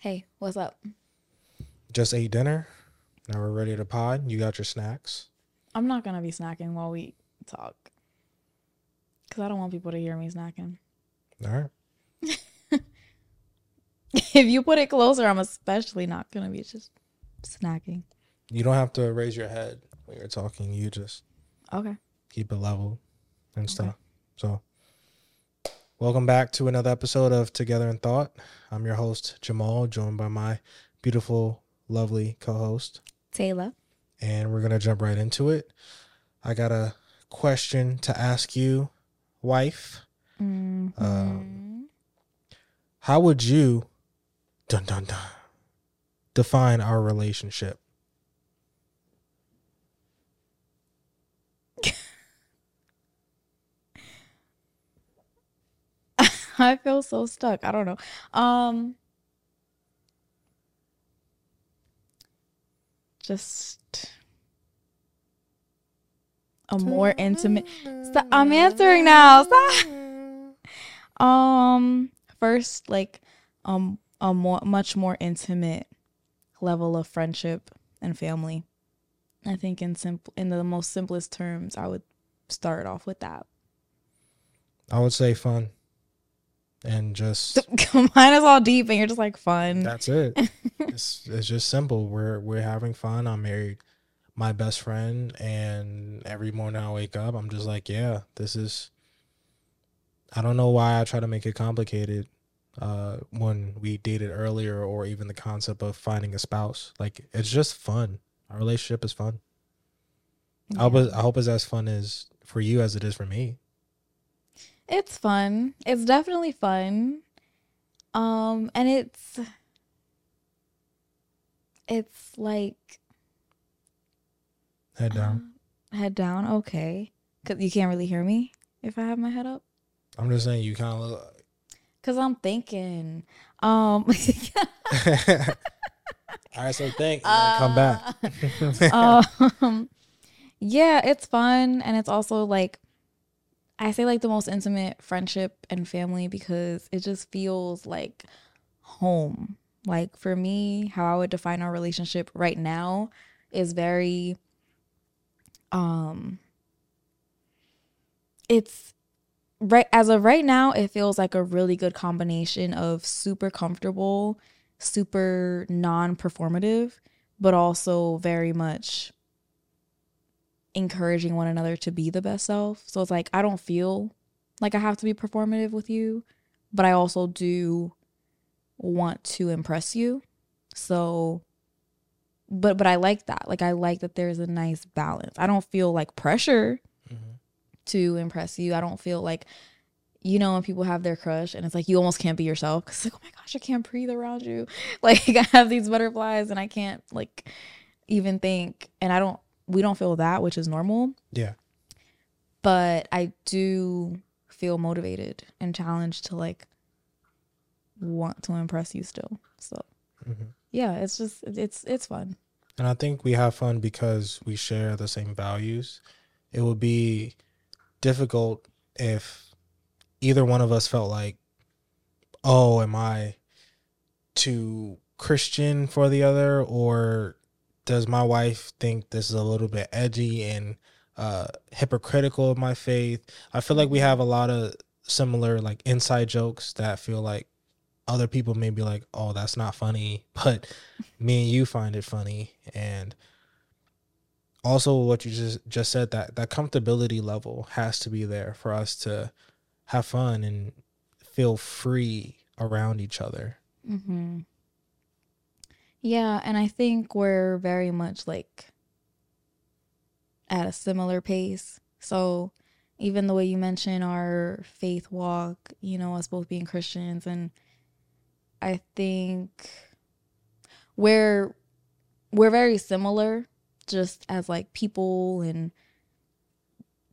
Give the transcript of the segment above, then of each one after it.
Hey, what's up? Just ate dinner. Now we're ready to pod. You got your snacks. I'm not gonna be snacking while we talk. Cause I don't want people to hear me snacking. All right. if you put it closer, I'm especially not gonna be just snacking. You don't have to raise your head when you're talking. You just Okay. keep it level and stuff. So, welcome back to another episode of Together in Thought. I'm your host, Jamal, joined by my beautiful, lovely co host. Taylor. And we're going to jump right into it. I got a question to ask you, wife. Mhm. Um, How would you, dun dun dun, define our relationship? I feel so stuck. I don't know. Um just a more intimate Stop- I'm answering now. Stop. Um first like um a more much more intimate level of friendship and family. I think in simple in the most simplest terms I would start off with that. I would say fun. And just Mine is all deep and you're just like fun. that's it. it's it's just simple. We're we're having fun. I'm married my best friend and every morning I wake up, I'm just like, yeah, this is I don't know why I try to make it complicated uh when we dated earlier or even the concept of finding a spouse. Like it's just fun. Our relationship is fun. I hope I hope it's as fun as for you as it is for me. It's fun. It's definitely fun. Um and it's it's like Head down. uh, head down, okay. Cuz you can't really hear me if I have my head up I'm just saying you kind of look cuz I'm thinking. Um All right, so think and then come back. um yeah, it's fun and it's also like I say like the most intimate friendship and family because it just feels like home. Like for me, how I would define our relationship right now is very um it's right as of right now it feels like a really good combination of super comfortable, super non-performative, but also very much encouraging one another to be the best self. So it's like I don't feel like I have to be performative with you, but I also do want to impress you. So but but I like that. Like I like that there's a nice balance. I don't feel like pressure Mhm. to impress you. I don't feel like you know when people have their crush and it's like you almost can't be yourself because like oh my gosh I can't breathe around you like I have these butterflies and I can't like even think and I don't we don't feel that which is normal Yeah. but I do feel motivated and challenged to like want to impress you still so hmm yeah it's just it's it's fun And I think we have fun because we share the same values. It would be difficult if either one of us felt like, oh, am I too Christian for the other? Or does my wife think this is a little bit edgy and uh, hypocritical of my faith? I feel like we have a lot of similar like inside jokes that feel like other people may be like, oh, that's not funny, but me and you find it funny. And also what you just just said that that comfortability level has to be there for us to have fun and feel free around each other. Mm-hmm. Yeah, and I think we're very much like at a similar pace. So even the way you mention our faith walk, you know, us both being Christians, and I think we're we're very similar, just as like people and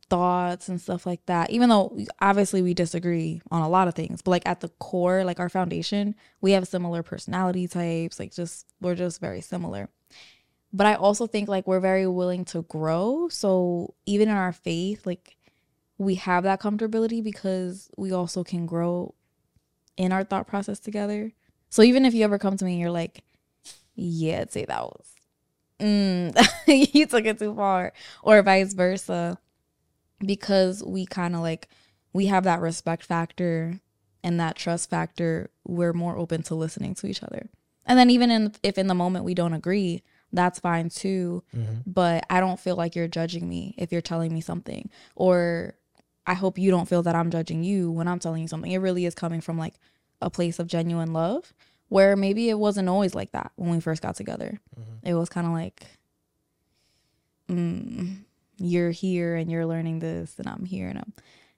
thoughts and stuff like that. Even though obviously we disagree on a lot of things, but like at the core, like our foundation, we have similar personality types. Like just we're just very similar. But I also think like we're very willing to grow. So even in our faith, like we have that comfortability because we also can grow in our thought process together. So even if you ever come to me and you're like, yeah, I'd say that was, mm, you took it too far, or vice versa, because we kind of like, we have that respect factor and that trust factor, we're more open to listening to each other. And then even in, if in the moment we don't agree, that's fine too. Mm-hmm. But I don't feel like you're judging me if you're telling me something. Or I hope you don't feel that I'm judging you when I'm telling you something. It really is coming from like a place of genuine love where maybe it wasn't always like that when we first got together. Mhm. It was kind of like, mm, you're here and you're learning this, and I'm here and I'm,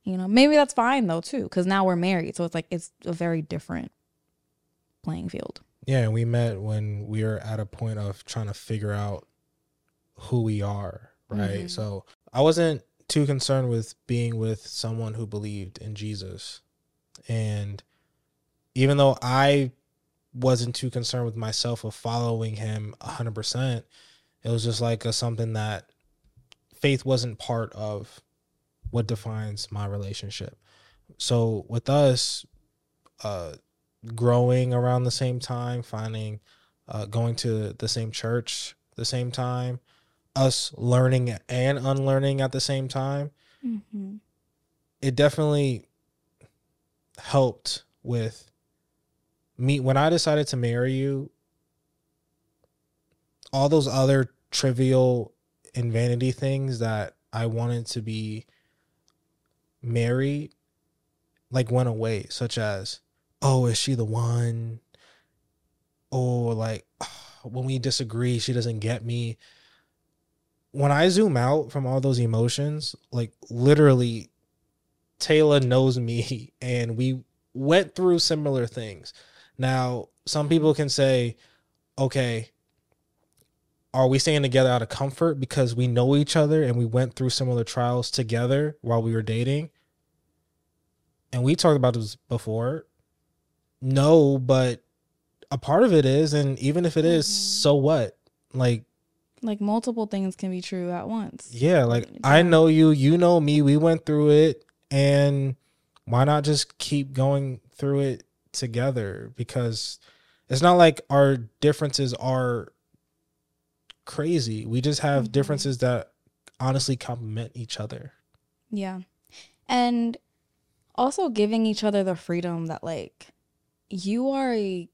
you know, maybe that's fine though too, because now we're married, so it's like it's a very different playing field. Yeah, and we met when we were at a point of trying to figure out who we are, right? Mhm. So I wasn't too concerned with being with someone who believed in Jesus. And even though I wasn't too concerned with myself of following him 100%, it was just like a, something that faith wasn't part of what defines my relationship. So with us, uh, growing around the same time, finding, uh, going to the same church the same time, us learning and unlearning at the same time, Mm-hmm. it definitely helped with me when I decided to marry you. All those other trivial and vanity things that I wanted to be married like went away, such as, oh, is she the one? Or like when we disagree, she doesn't get me. When I zoom out from all those emotions, like literally Taylor knows me and we went through similar things. Now, some people can say, okay, are we staying together out of comfort because we know each other and we went through similar trials together while we were dating? And we talked about this before. No, but a part of it is, and even if it is, Mhm. so what? Like, Like multiple things can be true at once. yeah, like I know you, you know me, we went through it, and why not just keep going through it together? Because it's not like our differences are crazy. We just have Mhm. differences that honestly complement each other. Yeah. And also giving each other the freedom that like you are a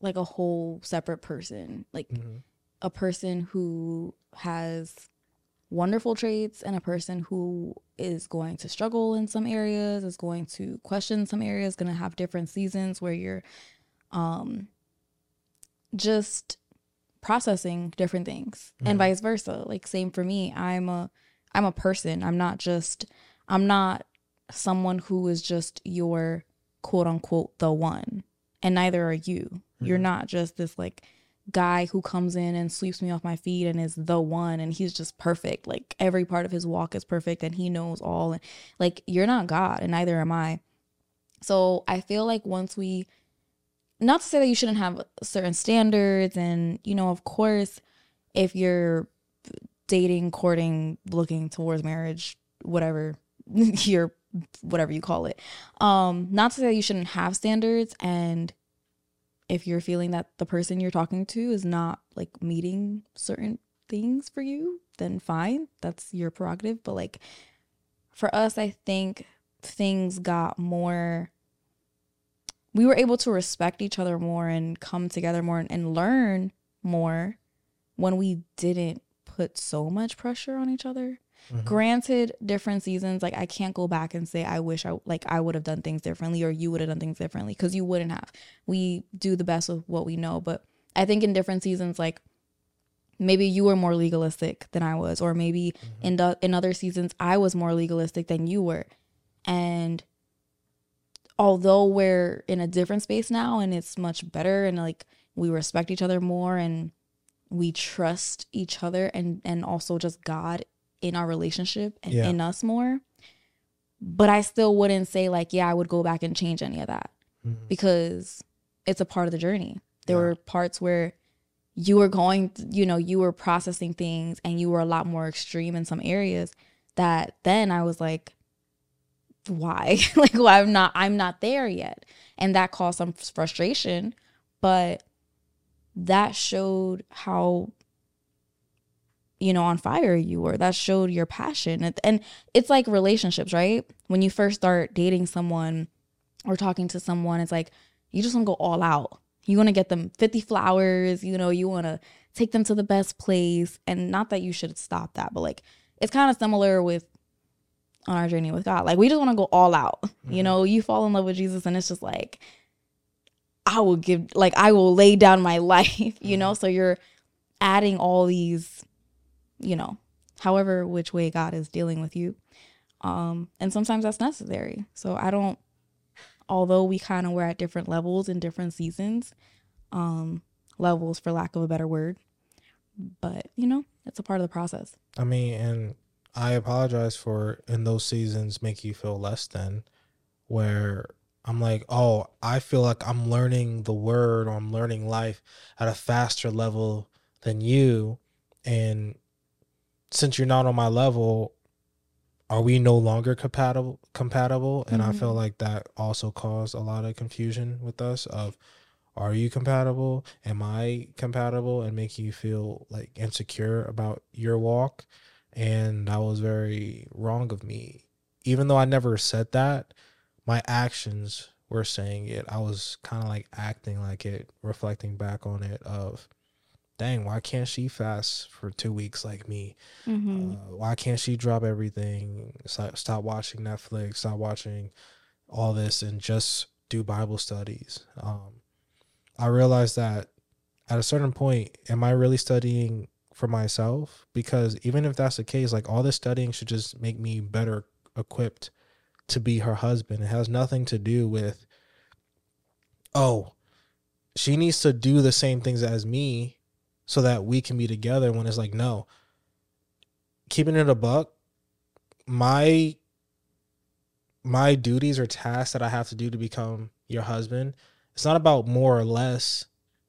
like a whole separate person. Like Mhm. a person who has wonderful traits and a person who is going to struggle in some areas, is going to question some areas, going to have different seasons where you're um just processing different things and Mhm. vice versa. Like same for me. I'm a I'm a person. I'm not just I'm not someone who is just your quote unquote the one. And neither are you. You're Mhm. not just this like guy who comes in and sweeps me off my feet and is the one and he's just perfect. Like every part of his walk is perfect and he knows all and like you're not God and neither am I. So I feel like once we not to say that you shouldn't have certain standards and you know of course if you're dating, courting, looking towards marriage, whatever you're whatever you call it. Um not to say that you shouldn't have standards and if you're feeling that the person you're talking to is not like meeting certain things for you, then fine, that's your prerogative. But like for us, I think things got more. We were able to respect each other more and come together more and, and learn more when we didn't put so much pressure on each other Mhm. granted different seasons like i can't go back and say i wish i like i would have done things differently or you would have done things differently because you wouldn't have we do the best with what we know but i think in different seasons like maybe you were more legalistic than i was or maybe Mhm. in the, in other seasons i was more legalistic than you were and although we're in a different space now and it's much better and like we respect each other more and we trust each other and and also just god in our relationship and Yeah. in us more but i still wouldn't say like yeah i would go back and change any of that Mhm. because it's a part of the journey there Yeah. were parts where you were going you know you were processing things and you were a lot more extreme in some areas that then i was like why? Like why i'm not i'm not there yet. And that caused some frustration but that showed how you know on fire you were. That showed your passion. And, and it's like relationships right? When you first start dating someone or talking to someone it's like you just want to go all out. You want to get them 50 flowers you know you want to take them to the best place. And not that you should stop that but like it's kind of similar with on our journey with god like we just want to go all out mm-hmm. you know you fall in love with jesus and it's just like I will give like I will lay down my life, you mm-hmm. know? So you're adding all these, you know, however which way God is dealing with you. Um and sometimes that's necessary. So I don't although we kind of were at different levels in different seasons, um levels for lack of a better word. But, you know, it's a part of the process. I mean, and I apologize for in those seasons make you feel less than where I'm like, oh, I feel like I'm learning the word or I'm learning life at a faster level than you. And since you're not on my level, are we no longer compatible compatible? And mm-hmm. I feel mm-hmm. like that also caused a lot of confusion with us of are you compatible? Am I compatible and making you feel like insecure about your walk? And that was very wrong of me. Even though I never said that, my actions were saying it. I was kind of like acting like it, reflecting back on it of, dang, why can't she fast for two weeks like me? Mm-hmm. Uh, why can't she drop everything? Stop, stop watching Netflix, stop watching all this, and just do Bible studies. Um, I realized that at a certain point, am I really studying for myself? Because even if that's the case, like all this studying should just make me better equipped to be her husband. It has nothing to do with, oh, she needs to do the same things as me so that we can be together when it's like, no. Keeping it a buck, my my duties or tasks that I have to do to become your husband, it's not about more or less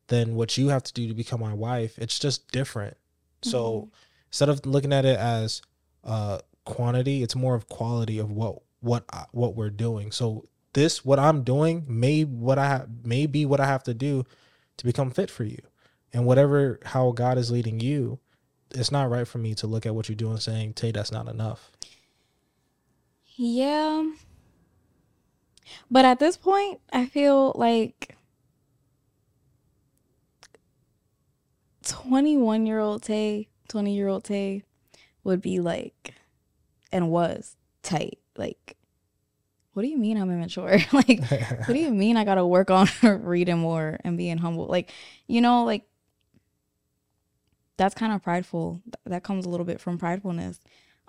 than what you have to do to become my wife. It's just different. Mm-hmm. So instead of looking at it as uh quantity, it's more of quality of what what I, what we're doing. So this what I'm doing may what I ha- may be what I have to do to become fit for you. And whatever how God is leading you, it's not right for me to look at what you're doing saying, "Tay, that's not enough." Yeah. But at this point, I feel like 21 year old Tay, 20 year old Tay would be like, and was tight. Like, what do you mean I'm immature? like, what do you mean I gotta work on reading more and being humble? Like, you know, like that's kind of prideful. That comes a little bit from pridefulness.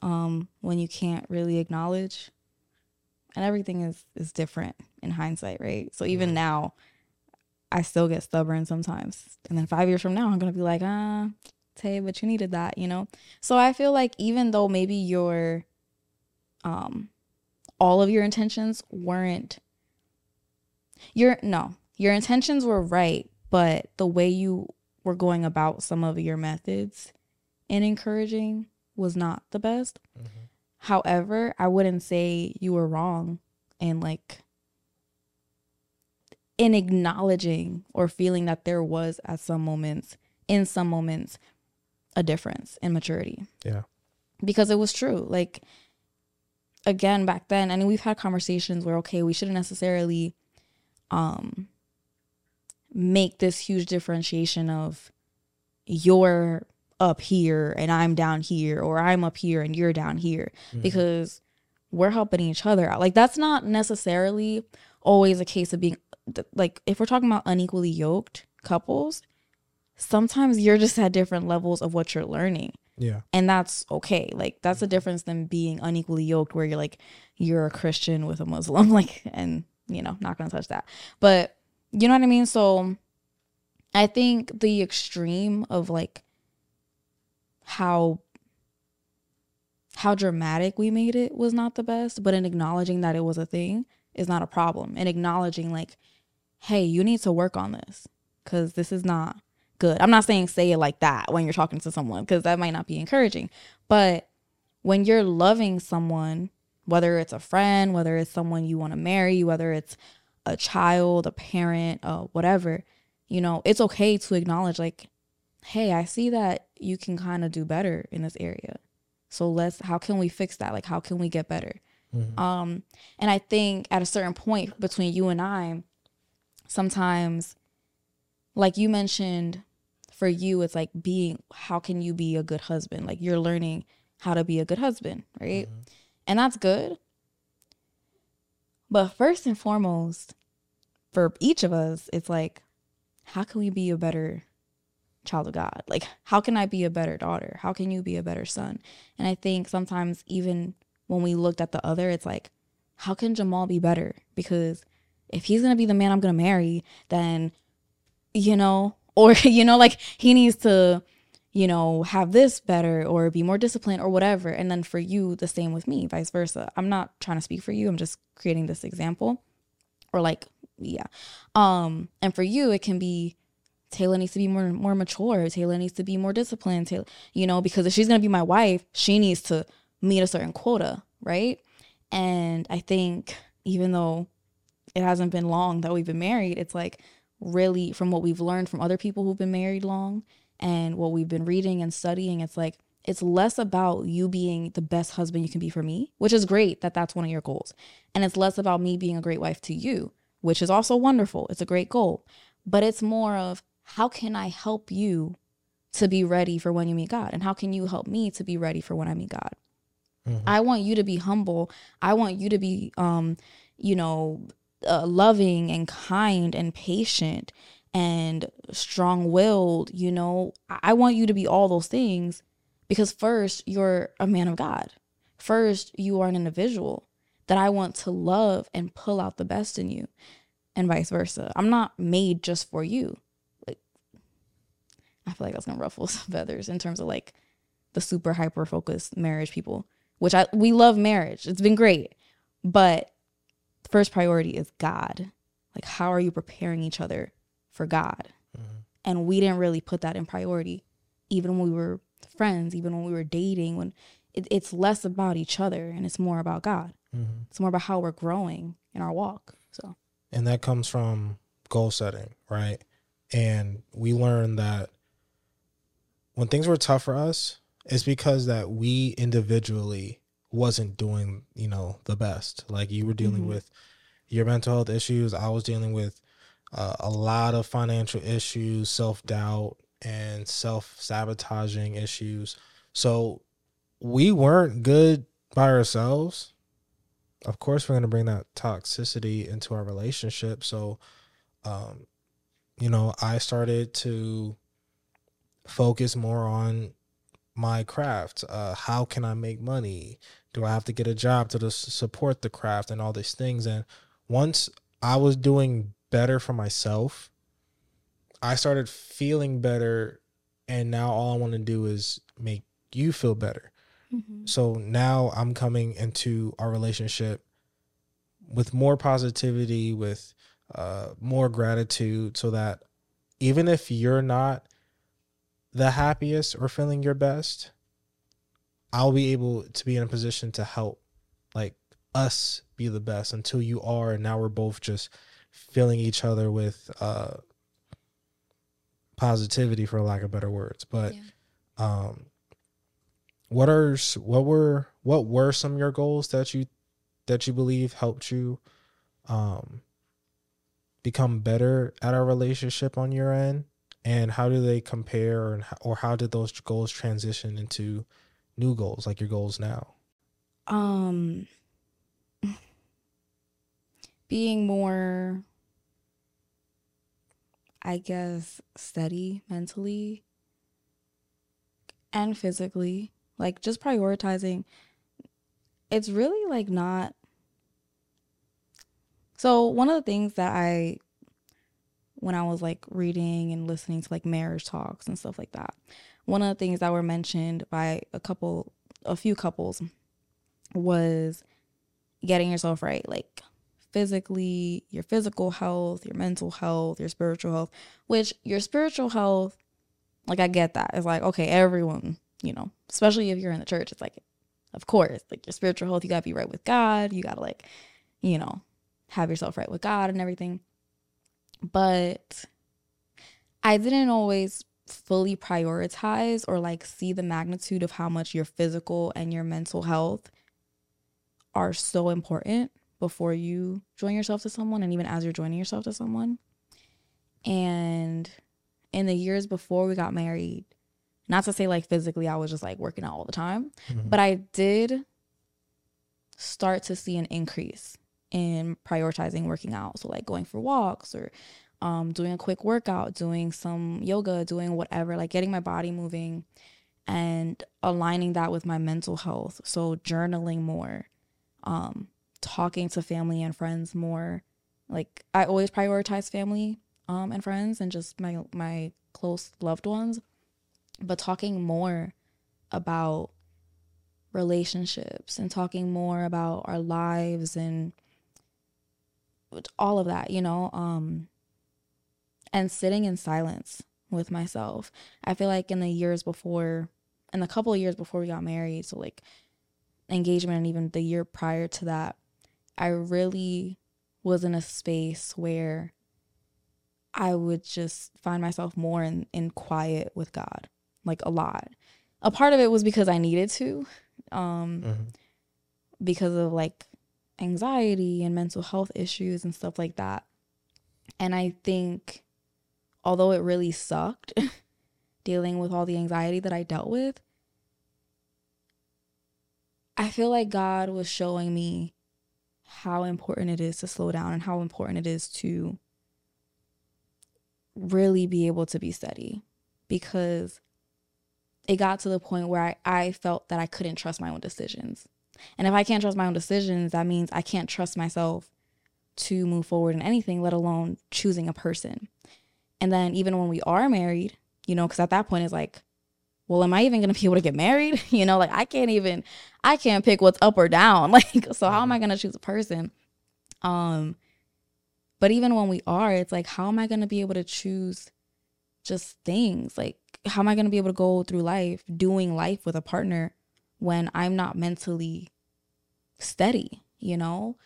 Um, when you can't really acknowledge and everything is is different in hindsight, right? So even now, I still get stubborn sometimes. And then five years from now, I'm gonna be like, ah, Tay, but you needed that, you know? So I feel like even though maybe you're um all of your intentions weren't your no your intentions were right but the way you were going about some of your methods in encouraging was not the best mm-hmm. however i wouldn't say you were wrong and like in acknowledging or feeling that there was at some moments in some moments a difference in maturity yeah because it was true like again back then I and we've had conversations where okay we shouldn't necessarily um make this huge differentiation of you're up here and I'm down here or I'm up here and you're down here mm-hmm. because we're helping each other out. Like that's not necessarily always a case of being like if we're talking about unequally yoked couples, sometimes you're just at different levels of what you're learning. Yeah. And that's okay. Like that's a difference than being unequally yoked where you're like you're a Christian with a Muslim like and you know, not going to touch that. But you know what I mean? So I think the extreme of like how how dramatic we made it was not the best, but in acknowledging that it was a thing is not a problem. And acknowledging like hey, you need to work on this cuz this is not good. I'm not saying say it like that when you're talking to someone because that might not be encouraging. But when you're loving someone, whether it's a friend, whether it's someone you want to marry, whether it's a child, a parent, uh, whatever, you know, it's okay to acknowledge like, hey, I see that you can kind of do better in this area. So let's how can we fix that? Like how can we get better? Mm-hmm. Um and I think at a certain point between you and I sometimes like you mentioned for you it's like being how can you be a good husband? Like you're learning how to be a good husband, right? Mm-hmm. And that's good. But first and foremost, for each of us, it's like, how can we be a better child of God? Like, how can I be a better daughter? How can you be a better son? And I think sometimes, even when we looked at the other, it's like, how can Jamal be better? Because if he's to be the man I'm to marry, then, you know, or, you know, like he needs to you know, have this better or be more disciplined or whatever. And then for you, the same with me, vice versa. I'm not trying to speak for you. I'm just creating this example. Or like, yeah. Um, and for you, it can be Taylor needs to be more more mature. Taylor needs to be more disciplined. Taylor, you know, because if she's gonna be my wife, she needs to meet a certain quota, right? And I think even though it hasn't been long that we've been married, it's like really from what we've learned from other people who've been married long and what we've been reading and studying, it's like it's less about you being the best husband you can be for me, which is great that that's one of your goals. And it's less about me being a great wife to you, which is also wonderful. It's a great goal. But it's more of how can I help you to be ready for when you meet God? And how can you help me to be ready for when I meet God? Mm-hmm. I want you to be humble. I want you to be um, you know, uh, loving and kind and patient and strong willed, you know, I want you to be all those things because first, you're a man of God. First, you are an individual that I want to love and pull out the best in you, and vice versa. I'm not made just for you. Like, I feel like that's gonna ruffle some feathers in terms of like the super hyper focused marriage people, which I we love marriage. It's been great, but first priority is God. Like, how are you preparing each other for God. Mm-hmm. And we didn't really put that in priority, even when we were friends, even when we were dating. When it, it's less about each other and it's more about God. Mm-hmm. It's more about how we're growing in our walk. So, and that comes from goal setting, right? And we learned that when things were tough for us, it's because that we individually wasn't doing, you know, the best. Like you were dealing mm-hmm. with your mental health issues, I was dealing with uh, a lot of financial issues, self doubt, and self sabotaging issues. So we weren't good by ourselves. Of course, we're going to bring that toxicity into our relationship. So, um, you know, I started to focus more on my craft. Uh, how can I make money? Do I have to get a job to support the craft and all these things? And once I was doing better for myself, I started feeling better. And now all I want to do is make you feel better. Mm-hmm. So now I'm coming into our relationship with more positivity, with uh, more gratitude, so that even if you're not the happiest or feeling your best, I'll be able to be in a position to help like us be the best until you are. And now we're both just filling each other with uh, positivity, for lack of better words. But yeah. um, what are what were what were some of your goals that you that you believe helped you um, become better at our relationship on your end? And how do they compare, or, or how did those goals transition into new goals, like your goals now? Um, being more I guess steady mentally and physically, like just prioritizing it's really like not so one of the things that I when I was like reading and listening to like marriage talks and stuff like that, one of the things that were mentioned by a couple a few couples was getting yourself right, like physically, your physical health, your mental health, your spiritual health, which your spiritual health, like I get that. It's like, okay, everyone, you know, especially if you're in the church, it's like, of course, like your spiritual health, you gotta be right with God. You gotta like, you know, have yourself right with God and everything. But I didn't always fully prioritize or like see the magnitude of how much your physical and your mental health are so important before you join yourself to someone and even as you're joining yourself to someone. And in the years before we got married, not to say like physically I was just like working out all the time, Mhm. but I did start to see an increase in prioritizing working out. So like going for walks or um, doing a quick workout, doing some yoga, doing whatever, like getting my body moving and aligning that with my mental health. So journaling more, um, talking to family and friends more. Like I always prioritize family um, and friends and just my my close loved ones, but talking more about relationships and talking more about our lives and all of that, you know, um and sitting in silence with myself. I feel like in the years before in the couple of years before we got married, so like engagement and even the year prior to that, I really was in a space where I would just find myself more in, in quiet with God, like a lot. A part of it was because I needed to, um, Mhm. because of like anxiety and mental health issues and stuff like that. And I think, although it really sucked dealing with all the anxiety that I dealt with, I feel like God was showing me how important it is to slow down and how important it is to really be able to be steady because it got to the point where I, I felt that I couldn't trust my own decisions. And if I can't trust my own decisions, that means I can't trust myself to move forward in anything, let alone choosing a person. And then even when we are married, you know, because at that point it's like, well, am I even going to be able to get married? You know, like I can't even, I can't pick what's up or down. Like, so how am I going to choose a person? Um, but even when we are, it's like, how am I going to be able to choose just things? Like, how am I going to be able to go through life doing life with a partner when I'm not mentally steady, you know?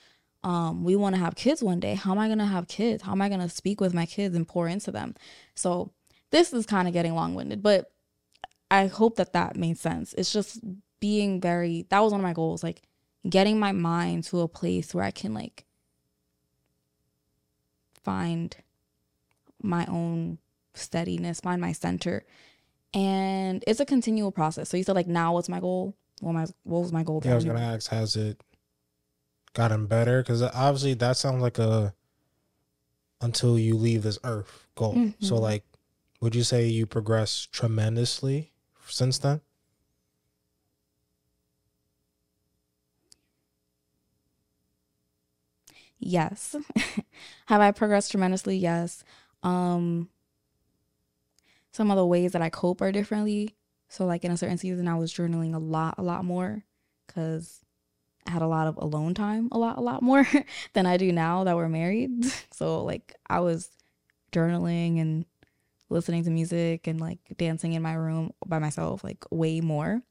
Um, we want to have kids one day. How am I going to have kids? How am I going to speak with my kids and pour into them? So, this is kind of getting long winded, but I hope that that made sense. It's just being very, that was one of my goals, like getting my mind to a place where I can, like, find my own steadiness, find my center. And it's a continual process. So you said like now what's my goal? What my what was my goal? Yeah, I was gonna ask, has it gotten better? Because obviously that sounds like a until you leave this earth goal. So Mhm. like, would you say you progressed tremendously since then? Yes. Have I progressed tremendously? Yes. Um some of the ways that I cope are differently. So like in a certain season I was journaling a lot, a lot more cuz I had a lot of alone time, a lot, a lot more than I do now that we're married. So like I was journaling and listening to music and like dancing in my room by myself like way more.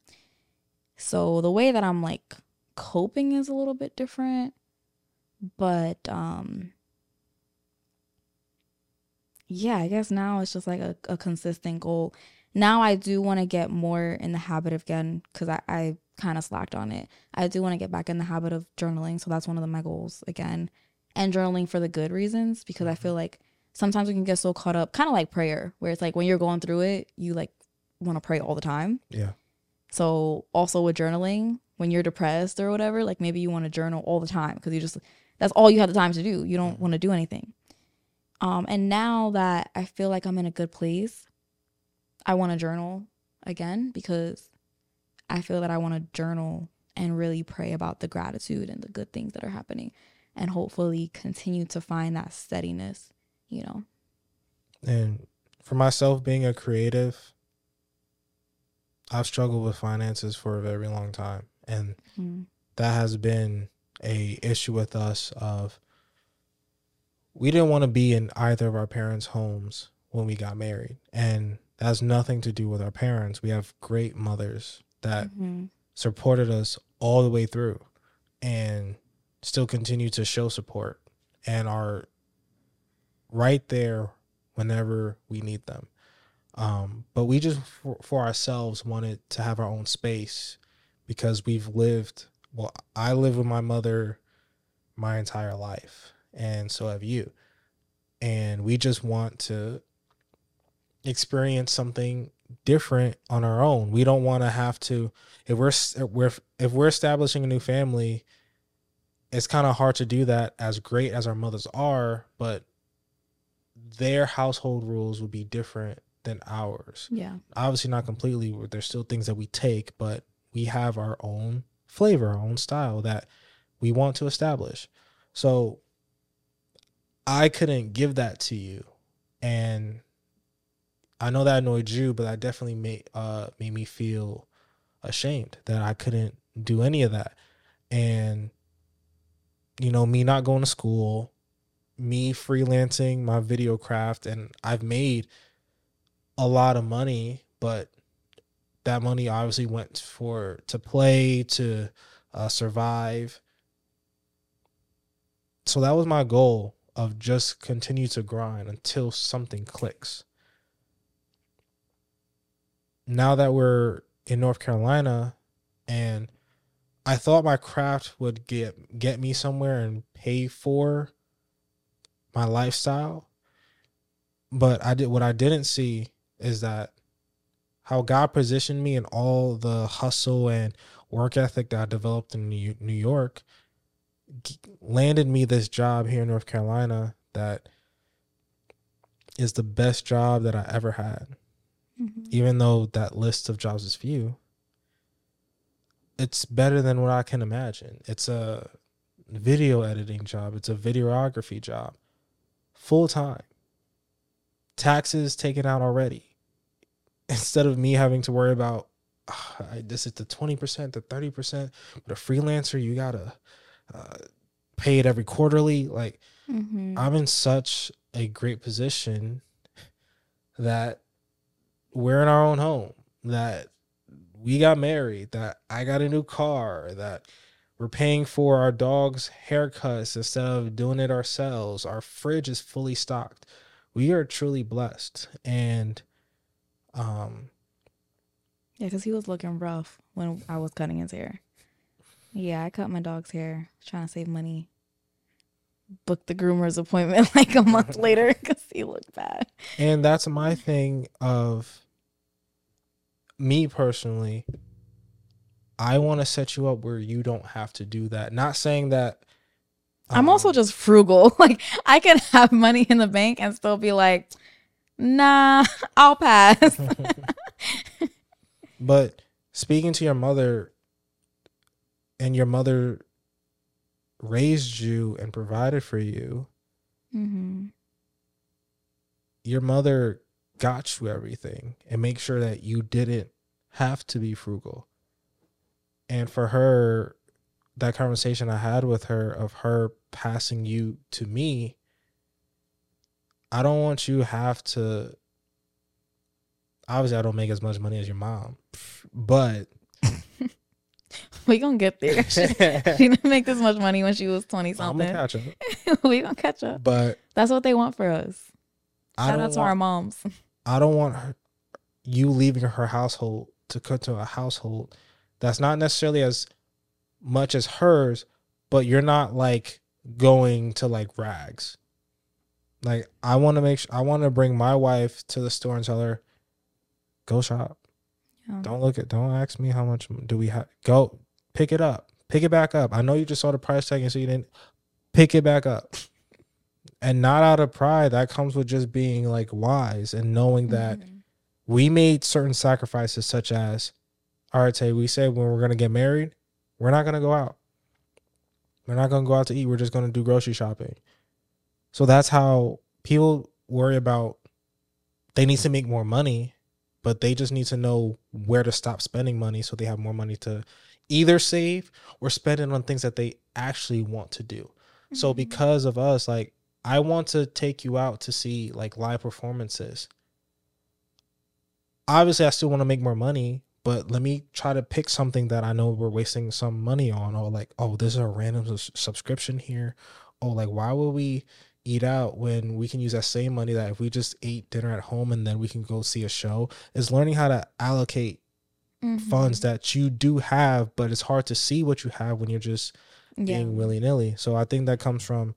So the way that I'm like coping is a little bit different but um yeah i guess now it's just like a, a consistent goal now i do want to get more in the habit of again because i, I kind of slacked on it i do want to get back in the habit of journaling so that's one of the, my goals again and journaling for the good reasons because i feel like sometimes we can get so caught up kind of like prayer where it's like when you're going through it you like want to pray all the time Yeah. so also with journaling, when you're depressed or whatever, like maybe you want to journal all the time because you just that's all you have the time to do. You don't want to do anything. Um, and now that I feel like I'm in a good place, I want to journal again because I feel that I want to journal and really pray about the gratitude and the good things that are happening and hopefully continue to find that steadiness, you know. And for myself, being a creative, I've struggled with finances for a very long time, and Mm. that has been a issue with us. Of we didn't want to be in either of our parents' homes when we got married, and that has nothing to do with our parents. We have great mothers that Mhm. supported us all the way through, and still continue to show support, and are right there whenever we need them. Um, but we just for, for ourselves wanted to have our own space because we've lived. Well, I lived with my mother my entire life, and so have you. And we just want to experience something different on our own. We don't want to have to if we're if we're if we're establishing a new family, it's kind of hard to do that as great as our mothers are, but their household rules would be different than ours. Yeah. Obviously not completely, there's still things that we take, but we have our own flavor, our own style that we want to establish. So I couldn't give that to you. And I know that annoyed you, but that definitely made uh made me feel ashamed that I couldn't do any of that. And you know, me not going to school, me freelancing my video craft and I've made a lot of money, but that money obviously went for to play, to uh, survive. So that was my goal of just continue to grind until something clicks now that we're in North Carolina and I thought my craft would get get me somewhere and pay for my lifestyle. But I did what I didn't see is that how God positioned me and all the hustle and work ethic that I developed in New York landed me this job here in North Carolina that is the best job that I ever had mm-hmm. even though that list of jobs is few, it's better than what I can imagine. It's a video editing job, it's a videography job, full time, taxes taken out already. Instead of me having to worry about oh, this is the 20%, the 30%, but a freelancer, you gotta uh, pay it every quarterly. Like, mm-hmm. I'm in such a great position that we're in our own home, that we got married, that I got a new car, that we're paying for our dog's haircuts instead of doing it ourselves. Our fridge is fully stocked. We are truly blessed. And um yeah, because he was looking rough when I was cutting his hair. Yeah, I cut my dog's hair, trying to save money. Booked the groomer's appointment like a month later because he looked bad. And that's my thing of me personally, I want to set you up where you don't have to do that. Not saying that um, I'm also just frugal. Like I can have money in the bank and still be like, nah, I'll pass. but speaking to your mother and your mother raised you and provided for you, mm-hmm. your mother got you everything and make sure that you didn't have to be frugal. And for her, that conversation I had with her of her passing you to me, I don't want you have to obviously I don't make as much money as your mom, but we gonna get there. she, didn't make this much money when she was twenty something. I'm gonna catch up. we gonna catch up. But that's what they want for us. Shout out to want, our moms. I don't want her, you leaving her household to come to a household that's not necessarily as much as hers, but you're not like going to like rags. Like I want to make sure I want to bring my wife to the store and tell her, go shop. Yeah. Don't look at. Don't ask me how much do we have. Go pick it up. Pick it back up. I know you just saw the price tag and so you didn't pick it back up and not out of pride that comes with just being like wise and knowing that mm-hmm. we made certain sacrifices such as all right say we said when we're going to get married we're not going to go out we're not going to go out to eat we're just going to do grocery shopping so that's how people worry about they need to make more money but they just need to know where to stop spending money so they have more money to either save or spend it on things that they actually want to do mm-hmm. so because of us like I want to take you out to see like live performances. Obviously, I still want to make more money, but let me try to pick something that I know we're wasting some money on, or like, oh, this is a random subscription here. Oh, like, why would we eat out when we can use that same money that if we just ate dinner at home and then we can go see a show is learning how to allocate Mhm. funds that you do have, but it's hard to see what you have when you're just yeah. being willy nilly. So I think that comes from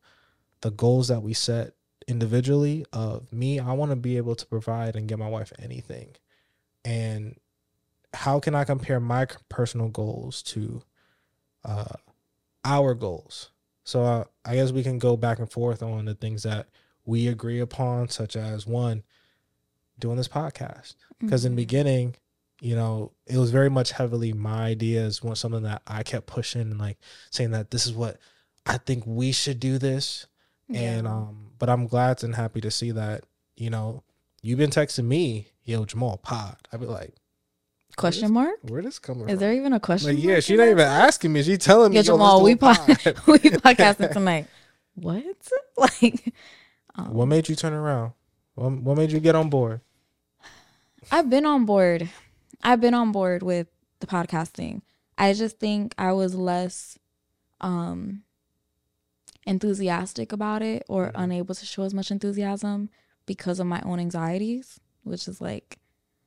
the goals that we set individually. Of me, I want to be able to provide and get my wife anything, and how can I compare my personal goals to uh, our goals? So uh, I guess we can go back and forth on the things that we agree upon, such as one, doing this podcast. Because in the beginning you know it was very much heavily my ideas was something that i kept pushing and like saying that this is what i think we should do this. And um but i'm glad and happy to see that you know you've been texting me yo jamal pod. I'd be like question mark? where this coming Is from Is there even a question? like, yeah she not even asking me she telling me yo, Jamal, we a pod, pod. we podcasting tonight. What? Like, um, what made you turn around what, what made you get on board I've been on board. I've been on board with the podcasting. I just think I was less um enthusiastic about it or Mhm. unable to show as much enthusiasm because of my own anxieties, which is like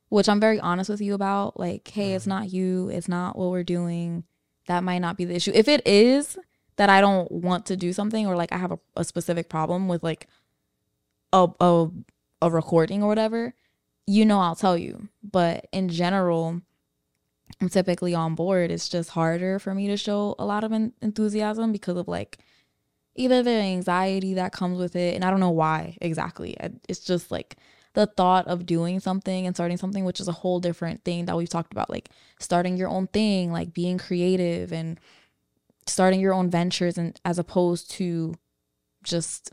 which I'm very honest with you about. Like, hey, it's Mhm. not you, it's not what we're doing. That might not be the issue. If it is that I don't want to do something or like I have a, a specific problem with like a, a a recording or whatever, you know I'll tell you. But in general, I'm typically on board. It's just harder for me to show a lot of en- enthusiasm because of like either the anxiety that comes with it, and I don't know why exactly. I- It's just like the thought of doing something and starting something, which is a whole different thing that we've talked about, like starting your own thing, like being creative and starting your own ventures, and as opposed to just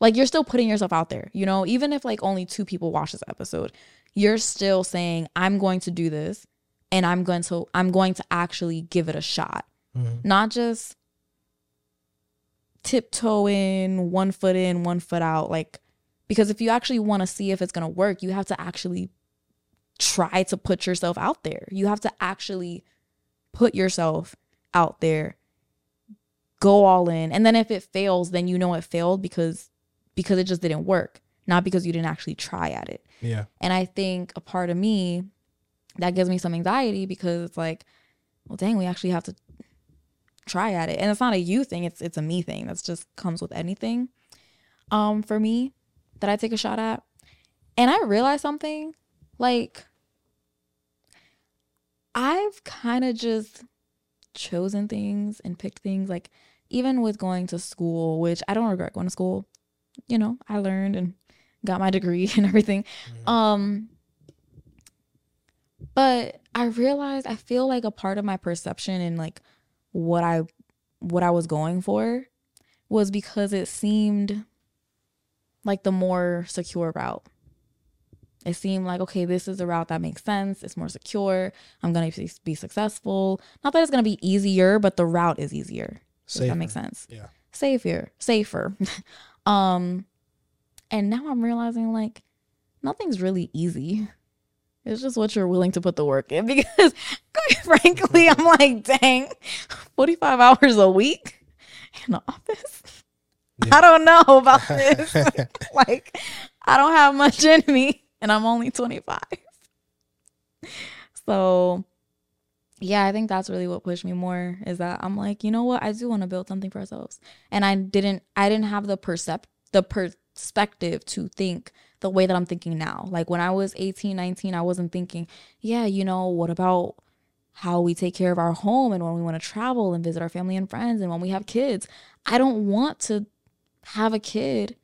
like you're still putting yourself out there, you know, even if like only two people watch this episode, you're still saying, I'm going to do this and I'm going to I'm going to actually give it a shot. Mhm. Not just tiptoeing one foot in, one foot out. Like because if you actually want to see if it's gonna work, you have to actually try to put yourself out there. You have to actually put yourself out there. Go all in. And then if it fails then you know it failed because because it just didn't work not because you didn't actually try at it. Yeah. And i think a part of me that gives me some anxiety because it's like well dang we actually have to try at it. And it's not a you thing it's it's a me thing. That's just comes with anything. Um for me that i take a shot at and i realized something like i've kind of just chosen things and picked things like even with going to school which i don't regret going to school you know i learned and got my degree and everything Mhm. um but i realized i feel like a part of my perception and like what i what i was going for was because it seemed like the more secure route. It seemed like okay this is a route that makes sense. It's more secure. I'm gonna be, be successful. Not that it's gonna be easier but the route is easier if that makes Safer. sense. Yeah. Safer safer. Um and now i'm realizing like nothing's really easy. It's just what you're willing to put the work in because quite frankly i'm like dang 45 hours a week in the office Yeah. i don't know about this. Like i don't have much in me and i'm only 25 so yeah i think that's really what pushed me more is that i'm like you know what? I do want to build something for ourselves. And i didn't i didn't have the percept the perspective to think the way that i'm thinking now. Like when i was 18 19 i wasn't thinking yeah you know what about how we take care of our home and when we want to travel and visit our family and friends and when we have kids? I don't want to have a kid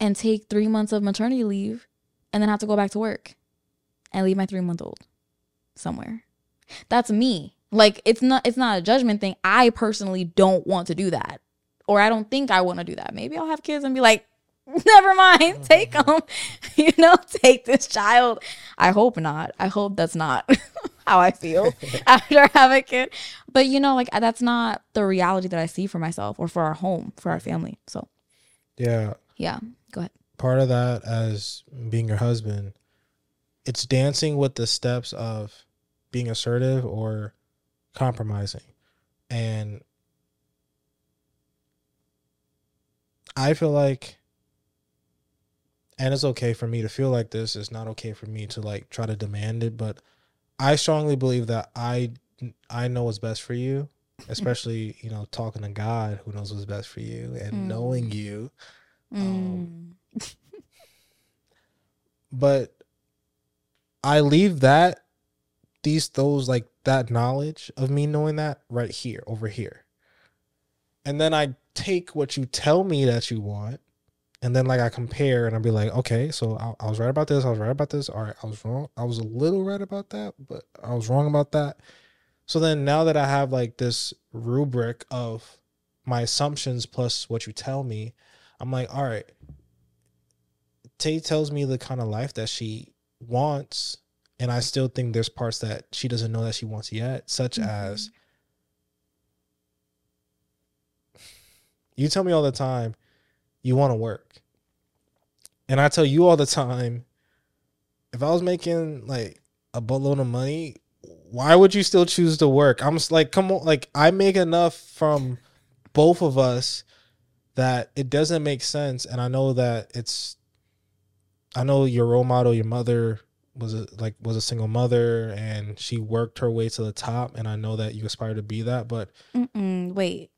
and take three months of maternity leave and then have to go back to work and leave my three month old somewhere. That's me. Like it's not it's not a judgment thing. I personally don't want to do that. Or i don't think i want to do that. Maybe i'll have kids and be like never mind take them you know take this child. I hope not. I hope that's not how i feel after I have a kid. But you know like that's not the reality that i see for myself or for our home for our family. So yeah. Yeah go ahead. Part of that as being your husband it's dancing with the steps of being assertive or compromising. And i feel like and it's okay for me to feel like this. It's not okay for me to like try to demand it, but I strongly believe that I I know what's best for you, especially you know talking to God who knows what's best for you and Mm. knowing you. Um, Mm. But I leave that these those like that knowledge of me knowing that right here over here. And then I take what you tell me that you want and then like I compare and I'll be like, okay, so I, I was right about this, I was right about this. All right, I was wrong. I was a little right about that, but I was wrong about that. So then now that I have like this rubric of my assumptions plus what you tell me, I'm like, all right. Tay tells me the kind of life that she wants, and I still think there's parts that she doesn't know that she wants yet, such Mhm. as you tell me all the time you want to work. And I tell you all the time, if I was making like a boatload of money, why would you still choose to work? I'm just like, come on, like I make enough from both of us that it doesn't make sense. And I know that it's, I know your role model, your mother was a, like was a single mother and she worked her way to the top. And I know that you aspire to be that, but Mm-mm. Wait,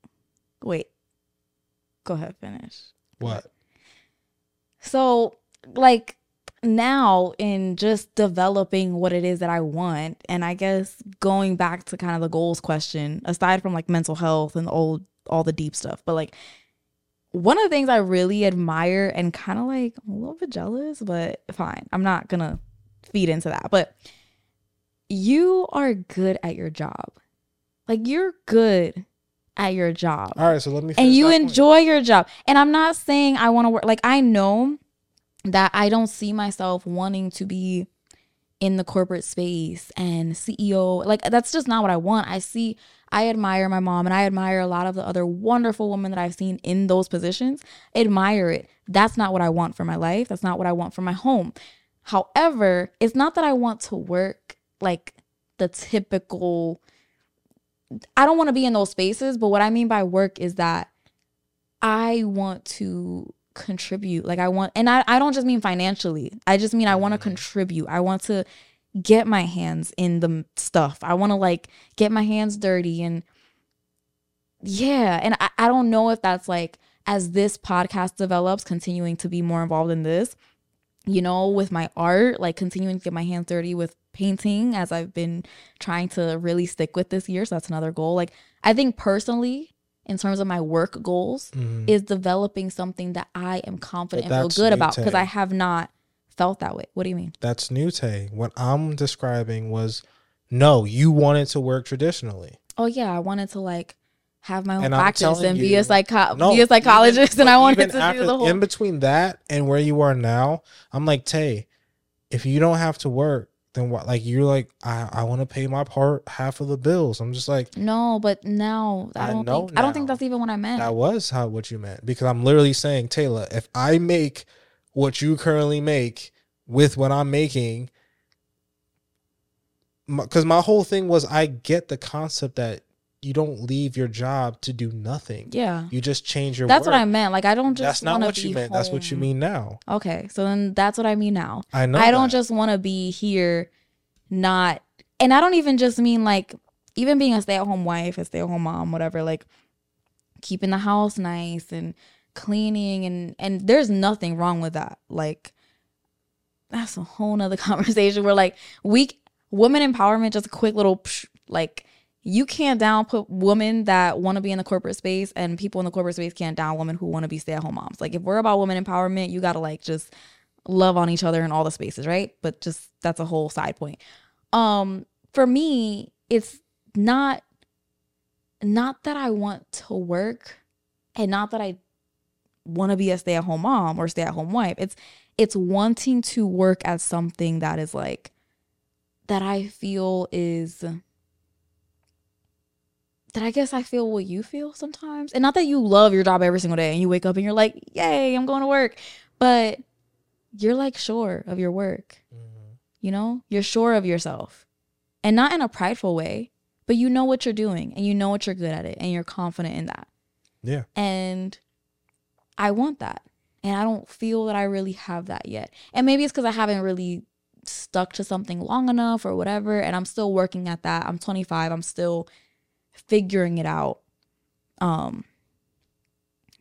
wait. Go ahead, finish. what? So, like now in just developing what it is that I want, and I guess going back to kind of the goals question, aside from like mental health and all all the deep stuff, but like one of the things I really admire and kind of like I'm a little bit jealous, but fine. I'm not gonna feed into that. But you are good at your job. Like you're good at your job All right, so let me. and you that point. enjoy your job. And I'm not saying I want to work like I know that I don't see myself wanting to be in the corporate space and CEO. Like that's just not what I want. I see I admire my mom and I admire a lot of the other wonderful women that I've seen in those positions. Admire it. That's not what I want for my life. That's not what I want for my home. However, it's not that I want to work like the typical I don't want to be in those spaces, but what I mean by work is that I want to contribute. Like I want and I, I don't just mean financially. I just mean I want to Mhm. contribute. I want to get my hands in the stuff. I want to like get my hands dirty and yeah. And I, I don't know if that's like as this podcast develops, continuing to be more involved in this, you know, with my art, like continuing to get my hands dirty with painting as I've been trying to really stick with this year. So that's another goal. Like I think personally, in terms of my work goals, Mhm. is developing something that I am confident and feel good about because I have not felt that way. What do you mean? That's new, Tay. What I'm describing was no, you wanted to work traditionally. Oh yeah, I wanted to like have my own And practice and be you- a psycho No, be a psychologist even- and I wanted to after- do the whole in between that and where you are now. I'm like Tay, if you don't have to work, then what? Like you're like I I want to pay my part half of the bills. I'm just like No, but now I I don't know think I don't think that's even what I meant. that was how what you meant because I'm literally saying Taylor, if I make what you currently make with what I'm making. Because my whole thing was, I get the concept that you don't leave your job to do nothing. yeah. You just change your. That's work. what I meant. Like I don't just That's not what you meant. That's what you mean now. Okay, so then that's what I mean now. I know. I don't that. just want to be here, not, and I don't even just mean like, even being a stay at home wife, a stay at home mom, whatever, like keeping the house nice and cleaning and and there's nothing wrong with that. Like that's a whole nother conversation where like we women empowerment, just a quick little psh, like you can't down put women that want to be in the corporate space and people in the corporate space can't down women who want to be stay at home moms. Like if we're about women empowerment, you gotta like just love on each other in all the spaces, right? But just that's a whole side point. Um, for me, it's not not that I want to work and not that I want to be a stay-at-home mom or stay-at-home wife. It's it's wanting to work at something that is like that I feel is that I guess I feel what you feel sometimes. And not that you love your job every single day and you wake up and you're like, "Yay, I'm going to work." But you're like sure of your work. Mhm. You know, you're sure of yourself and not in a prideful way, but you know what you're doing and you know what you're good at it and you're confident in that. Yeah. And I want that. And I don't feel that I really have that yet. And maybe it's because I haven't really stuck to something long enough or whatever. And I'm still working at that. I'm 25. I'm still figuring it out. Um,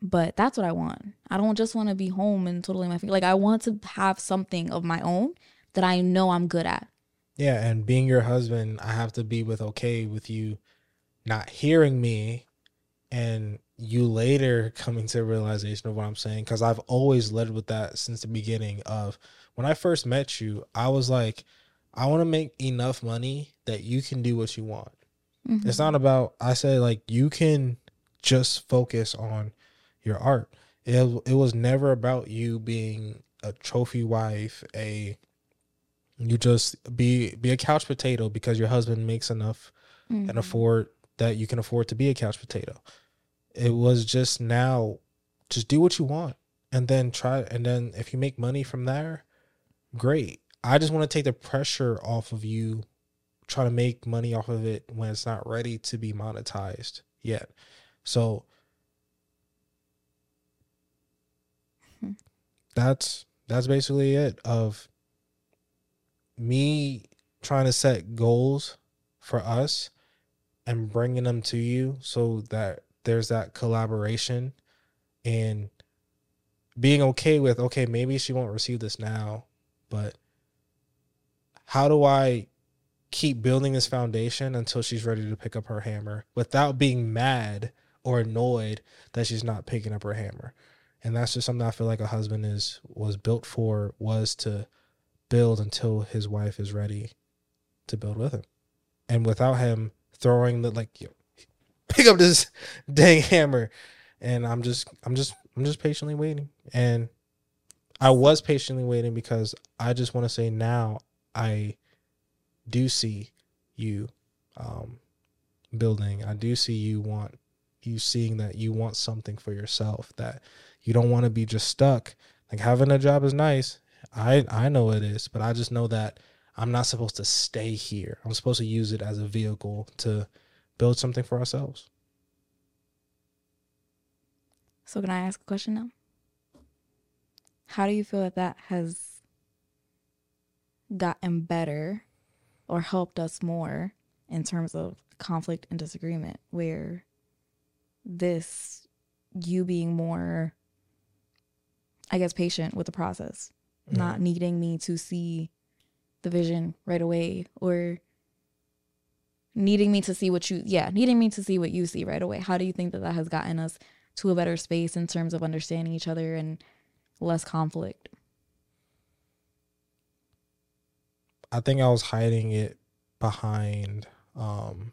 but that's what I want. I don't just want to be home and totally my feet. Like I want to have something of my own that I know I'm good at. Yeah, and being your husband, I have to be with okay with you not hearing me and you later coming to a realization of what I'm saying because I've always led with that since the beginning of when I first met you, I was like I want to make enough money that you can do what you want. Mm-hmm. It's not about I say like you can just focus on your art. It it was never about you being a trophy wife, a you just be be a couch potato because your husband makes enough mm-hmm. and afford that you can afford to be a couch potato. It was just now just do what you want and then try and then if you make money from there, great. I just want to take the pressure off of you trying to make money off of it when it's not ready to be monetized yet. So hmm. that's that's basically it of me trying to set goals for us and bringing them to you so that there's that collaboration and being okay with okay maybe she won't receive this now but how do i keep building this foundation until she's ready to pick up her hammer without being mad or annoyed that she's not picking up her hammer and that's just something i feel like a husband is was built for was to build until his wife is ready to build with him. And without him throwing the like pick up this dang hammer and I'm just I'm just I'm just patiently waiting. And I was patiently waiting because I just want to say now I do see you um building. I do see you want you seeing that you want something for yourself that you don't want to be just stuck. Like having a job is nice I I know it is, but I just know that I'm not supposed to stay here. I'm supposed to use it as a vehicle to build something for ourselves. So can I ask a question now? How do you feel that that has gotten better or helped us more in terms of conflict and disagreement where this you being more I guess patient with the process mm-hmm. not needing me to see the vision right away or needing me to see what you yeah needing me to see what you see right away how do you think that that has gotten us to a better space in terms of understanding each other and less conflict i think i was hiding it behind um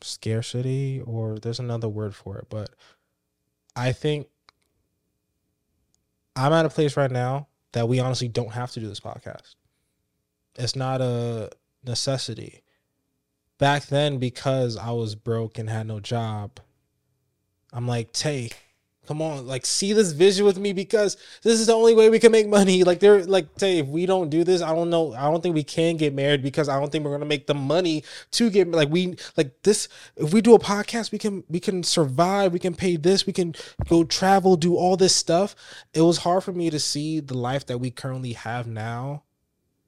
scarcity or there's another word for it but i think I'm at a place right now that we honestly don't have to do this podcast. It's not a necessity. Back then, because I was broke and had no job, I'm like, Tay, come on, like see this vision with me because this is the only way we can make money. Like they're like, say if we don't do this, I don't know. I don't think we can get married because I don't think we're gonna make the money to get like we like this. If we do a podcast, we can we can survive. We can pay this. We can go travel, do all this stuff. It was hard for me to see the life that we currently have now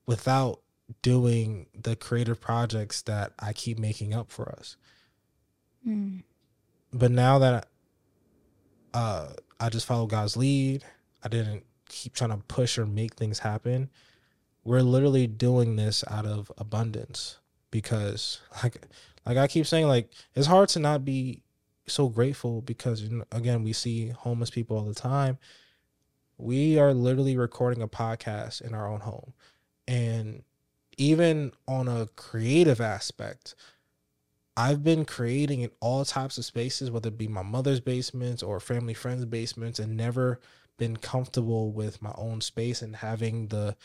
without doing the creative projects that I keep making up for us. Mm. But now that uh, I just followed God's lead. I didn't keep trying to push or make things happen. We're literally doing this out of abundance because, like, like I keep saying, like it's hard to not be so grateful because you know, again we see homeless people all the time. We are literally recording a podcast in our own home, and even on a creative aspect, I've been creating in all types of spaces, whether it be my mother's basements or family friends' basements, and never been comfortable with my own space and having the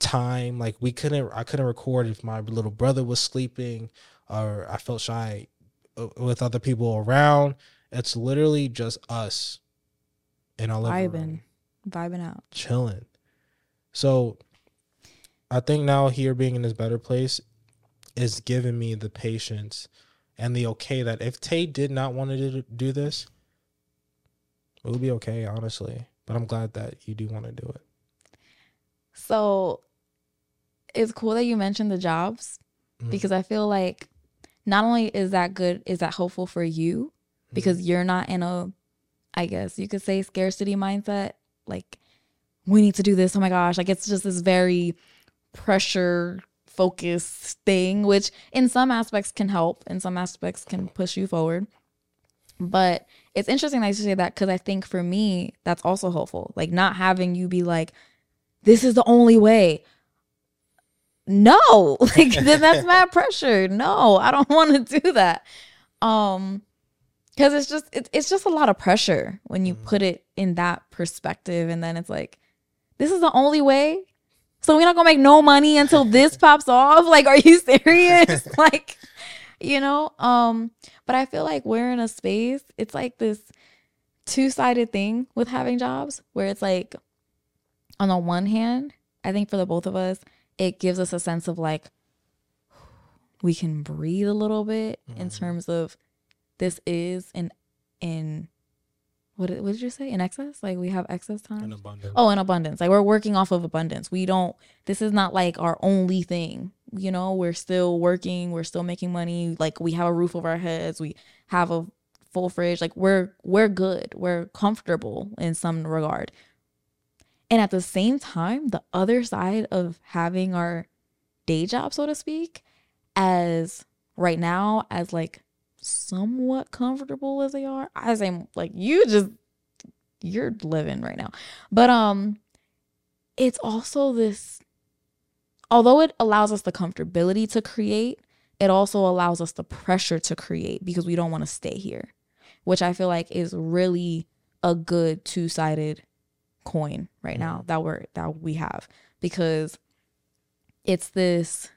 time. Like we couldn't, I couldn't record if my little brother was sleeping, or I felt shy uh, with other people around. It's literally just us in our living vibing, room, vibing out, chilling. So, I think now here being in this better place is giving me the patience and the okay that if Tay did not want to do this, it would be okay, honestly. But I'm glad that you do want to do it. So it's cool that you mentioned the jobs Mhm. because I feel like not only is that good, is that hopeful for you because you're not in a, I guess you could say scarcity mindset. Like, we need to do this. Oh my gosh. Like, it's just this very pressure focused thing, which in some aspects can help, in some aspects can push you forward. But it's interesting that you say that because I think for me, that's also helpful. Like, not having you be like, this is the only way. No, like then that's mad pressure. No, I don't want to do that. Um, because it's just it, it's just a lot of pressure when you put it in that perspective, and then it's like, this is the only way. So we're not gonna make no money until this pops off. Like, are you serious? like, you know. Um, but I feel like we're in a space. It's like this two sided thing with having jobs, where it's like, on the one hand, I think for the both of us, it gives us a sense of like we can breathe a little bit in Mhm. terms of this is in in what did, what did you say? In excess? Like we have excess time? In abundance. oh in abundance. Like we're working off of abundance. We don't this is not like our only thing. You know we're still working. We're still making money. Like we have a roof over our heads. We have a full fridge. Like we're we're good. We're comfortable in some regard. And at the same time the other side of having our day job so to speak as right now as like somewhat comfortable as they are. I say like you just you're living right now. But um it's also this although it allows us the comfortability to create it also allows us the pressure to create because we don't want to stay here which i feel like is really a good two-sided coin right now that we're that we have because it's this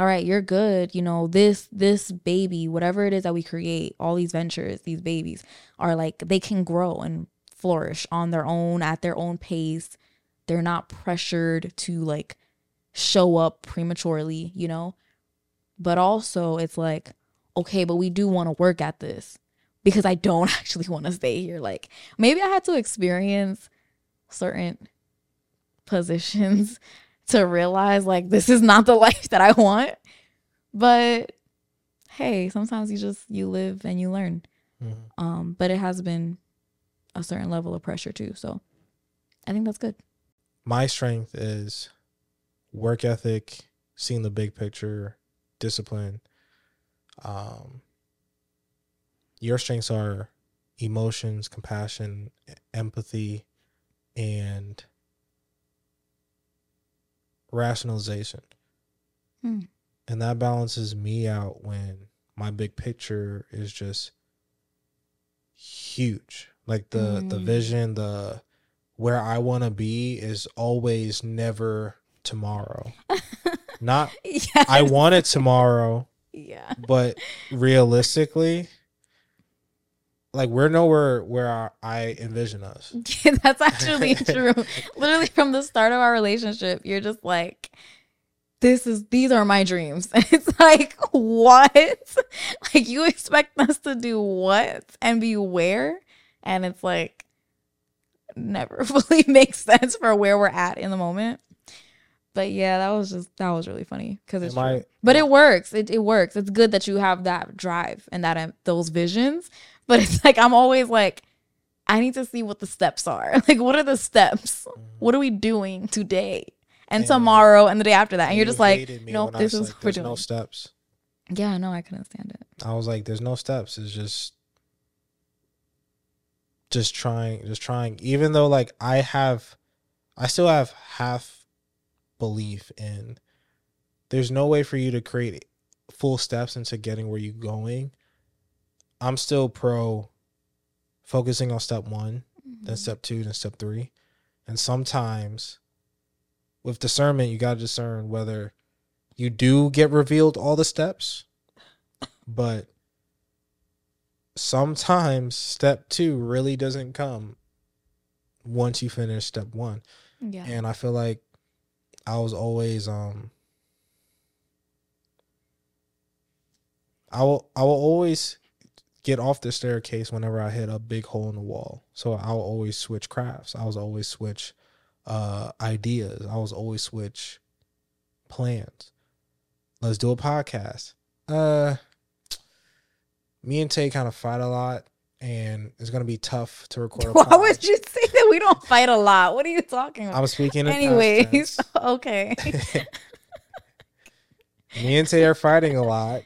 all right you're good. You know this this baby whatever it is that we create all these ventures these babies are like they can grow and flourish on their own at their own pace. They're not pressured to like show up prematurely you know? But also it's like okay but we do want to work at this because i don't actually want to stay here. Like maybe i had to experience certain positions to realize like this is not the life that I want. But hey, sometimes you just you live and you learn. Mhm. Um, but it has been a certain level of pressure too. So I think that's good. My strength is work ethic, seeing the big picture, discipline. Um, your strengths are emotions, compassion, empathy, and rationalization. Hmm. And that balances me out when my big picture is just huge. Like the the Mm. vision, the where I want to be is always never tomorrow. Not yeah. I want it tomorrow, yeah. but realistically like we're nowhere where our, I envision us. that's actually true. Literally from the start of our relationship, you're just like, this is these are my dreams. And it's like, what? Like you expect us to do what and be where? And it's like never fully makes sense for where we're at in the moment. But yeah, that was just that was really funny because it's. I- but it works. It it works. It's good that you have that drive and that um, those visions. But it's like I'm always like, I need to see what the steps are. Like, what are the steps? Mm-hmm. What are we doing today and And- tomorrow and the day after that? And you're just like, no, this is like, what we're "There's no steps. Yeah, no, I couldn't stand it. I was like, there's no steps. It's just just trying, just trying. Even though like I have I still have half belief in there's no way for you to create full steps into getting where you're going. I'm still pro focusing on step one, then step two, then step three. And sometimes with discernment, you gotta discern whether you do get revealed all the steps, but sometimes step two really doesn't come once you finish step one. Yeah. And I feel like I was always um I will I will always get off the staircase whenever I hit a big hole in the wall. So I'll always switch crafts. I was always switch uh ideas. I was always switch plans. Let's do a podcast. Uh me and Tay kind of fight a lot and it's gonna be tough to record. A Why would you say that we don't fight a lot? What are you talking about? I'm speaking. Anyways, okay. me and Tay are fighting a lot.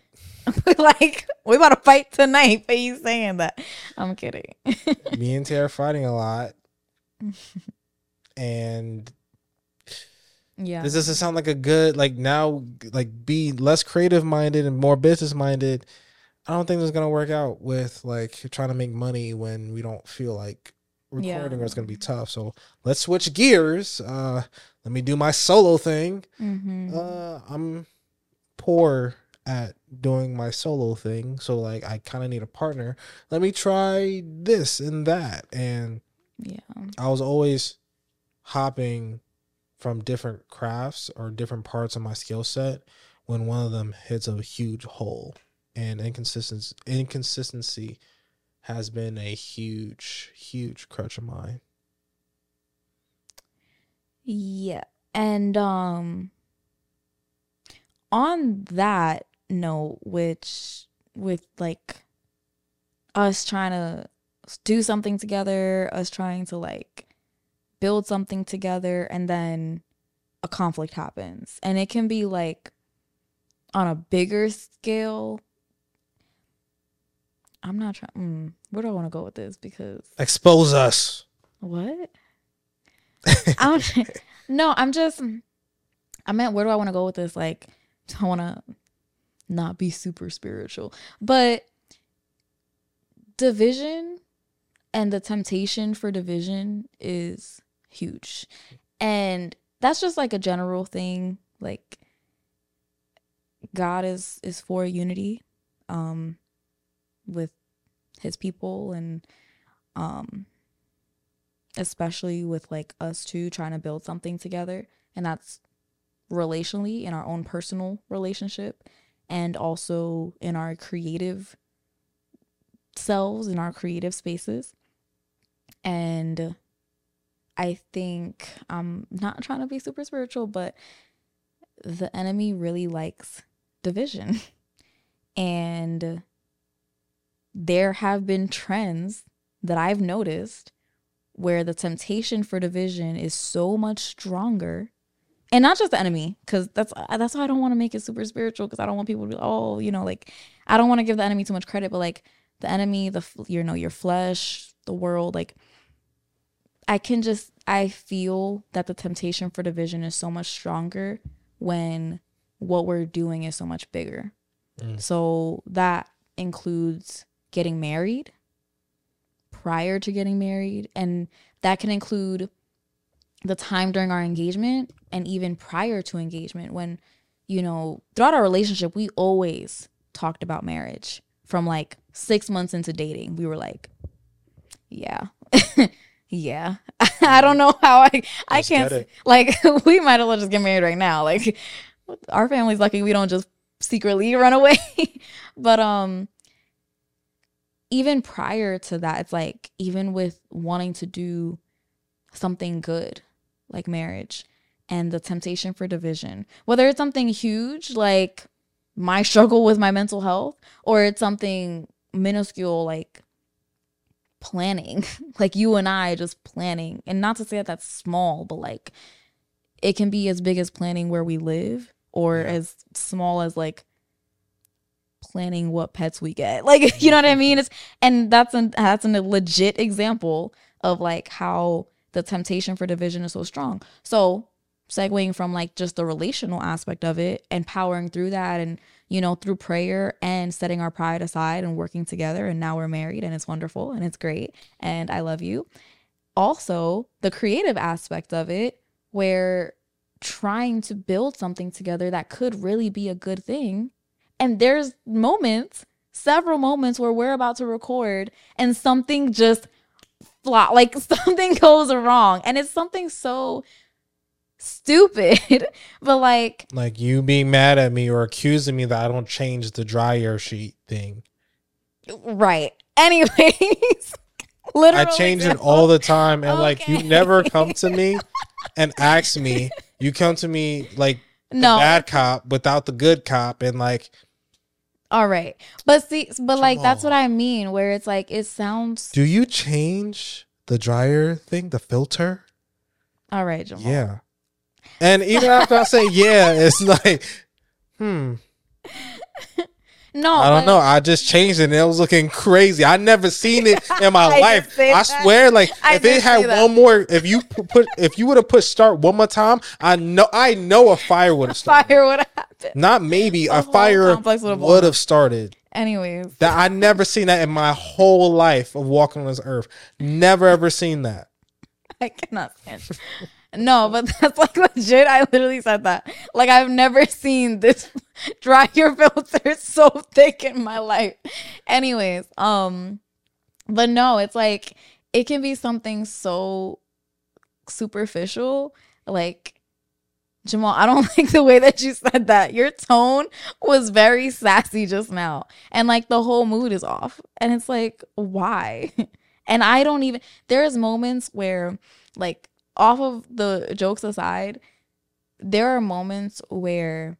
like we about to fight tonight, but you saying that? I'm kidding. me and Tay are fighting a lot, and yeah. this doesn't sound like a good like now like be less creative minded and more business minded. I don't think this is gonna work out with like trying to make money when we don't feel like Yeah. recording or it's gonna be tough. So let's switch gears. Uh, let me do my solo thing. hmm Uh, I'm poor at doing my solo thing, so like I kind of need a partner. Let me try this and that, and yeah. I was always hopping from different crafts or different parts of my skill set when one of them hits a huge hole, and inconsistency inconsistency has been a huge, huge crutch of mine. Yeah. And um on that note, which with like us trying to do something together, us trying to like build something together and then a conflict happens. And it can be like on a bigger scale. I'm not trying mm, where do I want to go with this because Expose us. what? I'm, no, I'm just. I meant, where do I want to go with this? Like, I want to not be super spiritual, but division and the temptation for division is huge, and that's just like a general thing. Like, God is is for unity, um, with His people and um especially with like us two trying to build something together. And that's relationally in our own personal relationship and also in our creative selves in our creative spaces. And i think i'm not trying to be super spiritual but the enemy really likes division. And there have been trends that i've noticed where the temptation for division is so much stronger and not just the enemy because that's that's why i don't want to make it super spiritual because i don't want people to be oh you know like i don't want to give the enemy too much credit but like the enemy the you know your flesh the world like i can just i feel that the temptation for division is so much stronger when what we're doing is so much bigger Mm. so that includes getting married prior to getting married and that can include the time during our engagement and even prior to engagement when you know throughout our relationship we always talked about marriage from like 6 months into dating. We were like yeah. Yeah. I don't know how i i Let's can't like we might as well just get married right now. Like our family's lucky we don't just secretly run away. But um even prior to that, it's like even with wanting to do something good like marriage and the temptation for division, whether it's something huge like my struggle with my mental health or it's something minuscule like planning, like you and I just planning. And not to say that that's small, but like it can be as big as planning where we live or Yeah. as small as like planning what pets we get. Like, you know what I mean? It's and that's an that's an, a legit example of like how the temptation for division is so strong. So segueing from like just the relational aspect of it and powering through that and you know through prayer and setting our pride aside and working together and now we're married and it's wonderful and it's great and I love you. Also, the creative aspect of it where trying to build something together that could really be a good thing and there's moments, several moments where we're about to record and something just flop, like something goes wrong. And it's something so stupid, but like, Like you being mad at me or accusing me that I don't change the dryer sheet thing. Right. Anyways, literally. I change it all the time, and like you never come to me and ask me. You come to me like the No. bad cop without the good cop, and like All right. But see, but like that's what I mean, where it's like it sounds. Do you change the dryer thing, the filter? All right, Jamal. Yeah. And even after I say yeah, it's like, hmm. No, I don't know. I just changed it and it was looking crazy. I never seen it in my I life. I swear, like I if it had one more, if you put, if you would have put start one more time, I know, I know a fire would have started. Fire would happen. Not maybe The a fire would have started. Anyways, That I never seen that in my whole life of walking on this earth. Never ever seen that. I cannot stand. No, but that's like legit. I literally said that. Like I've never seen this dryer filter so thick in my life. Anyways, um, but no, it's like it can be something so superficial. Like Jamal, I don't like the way that you said that. Your tone was very sassy just now, and like the whole mood is off. And it's like, why? And I don't even. There's moments where, like, off of the jokes aside, there are moments where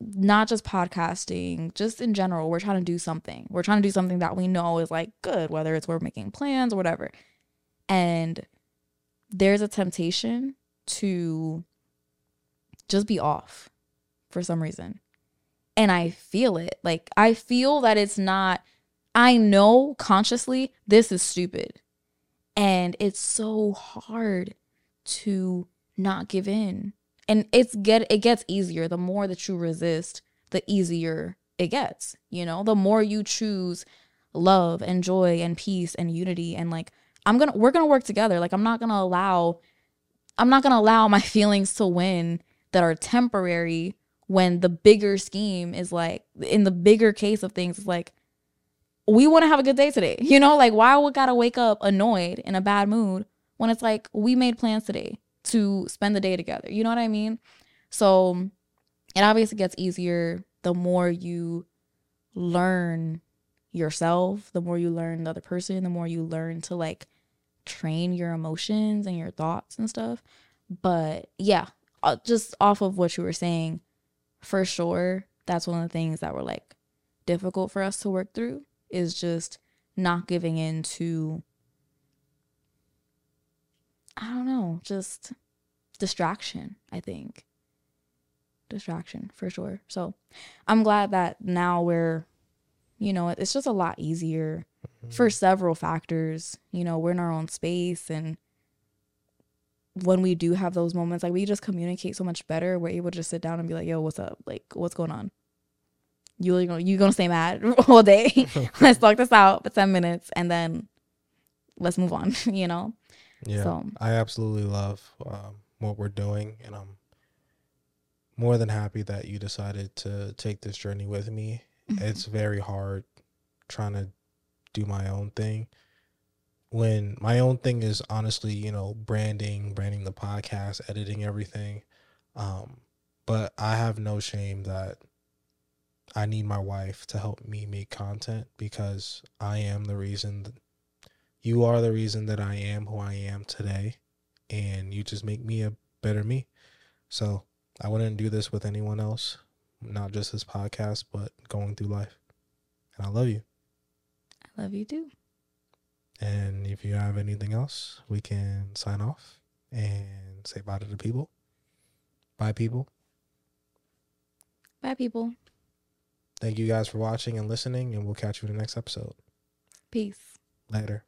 not just podcasting, just in general, we're trying to do something. We're trying to do something that we know is like good, whether it's we're making plans or whatever. And there's a temptation to just be off for some reason. And I feel it. Like, I feel that it's not, I know consciously this is stupid. And it's so hard to not give in. And it's get it gets easier. The more that you resist, the easier it gets. You know, the more you choose love and joy and peace and unity and like I'm gonna we're gonna work together. Like I'm not gonna allow I'm not gonna allow my feelings to win that are temporary when the bigger scheme is like in the bigger case of things it's like we want to have a good day today. You know, like why we gotta wake up annoyed in a bad mood when it's like we made plans today to spend the day together. You know what I mean? So it obviously gets easier the more you learn yourself, the more you learn the other person, the more you learn to like train your emotions and your thoughts and stuff. But yeah, uh, just off of what you were saying, for sure, that's one of the things that were like difficult for us to work through is just not giving in to I don't know, just distraction, I think. Distraction for sure. So, I'm glad that now we're you know, it's just a lot easier mm-hmm. for several factors. You know, we're in our own space and when we do have those moments, like we just communicate so much better. We're able to just sit down and be like, "Yo, what's up? Like, what's going on? You really gonna you're gonna stay mad all day? let's talk this out for ten minutes, and then let's move on." You know? Yeah, So- I absolutely love um, what we're doing, and I'm more than happy that you decided to take this journey with me. It's very hard trying to do my own thing when my own thing is honestly, you know, branding, branding the podcast, editing everything. Um, but I have no shame that I need my wife to help me make content because I am the reason that you are the reason that I am who I am today and you just make me a better me. So I wouldn't do this with anyone else, not just this podcast, but going through life. And I love you. I love you too. And if you have anything else, we can sign off and say bye to the people. Bye, people. Bye, people. Thank you guys for watching and listening, and we'll catch you in the next episode. Peace. Later.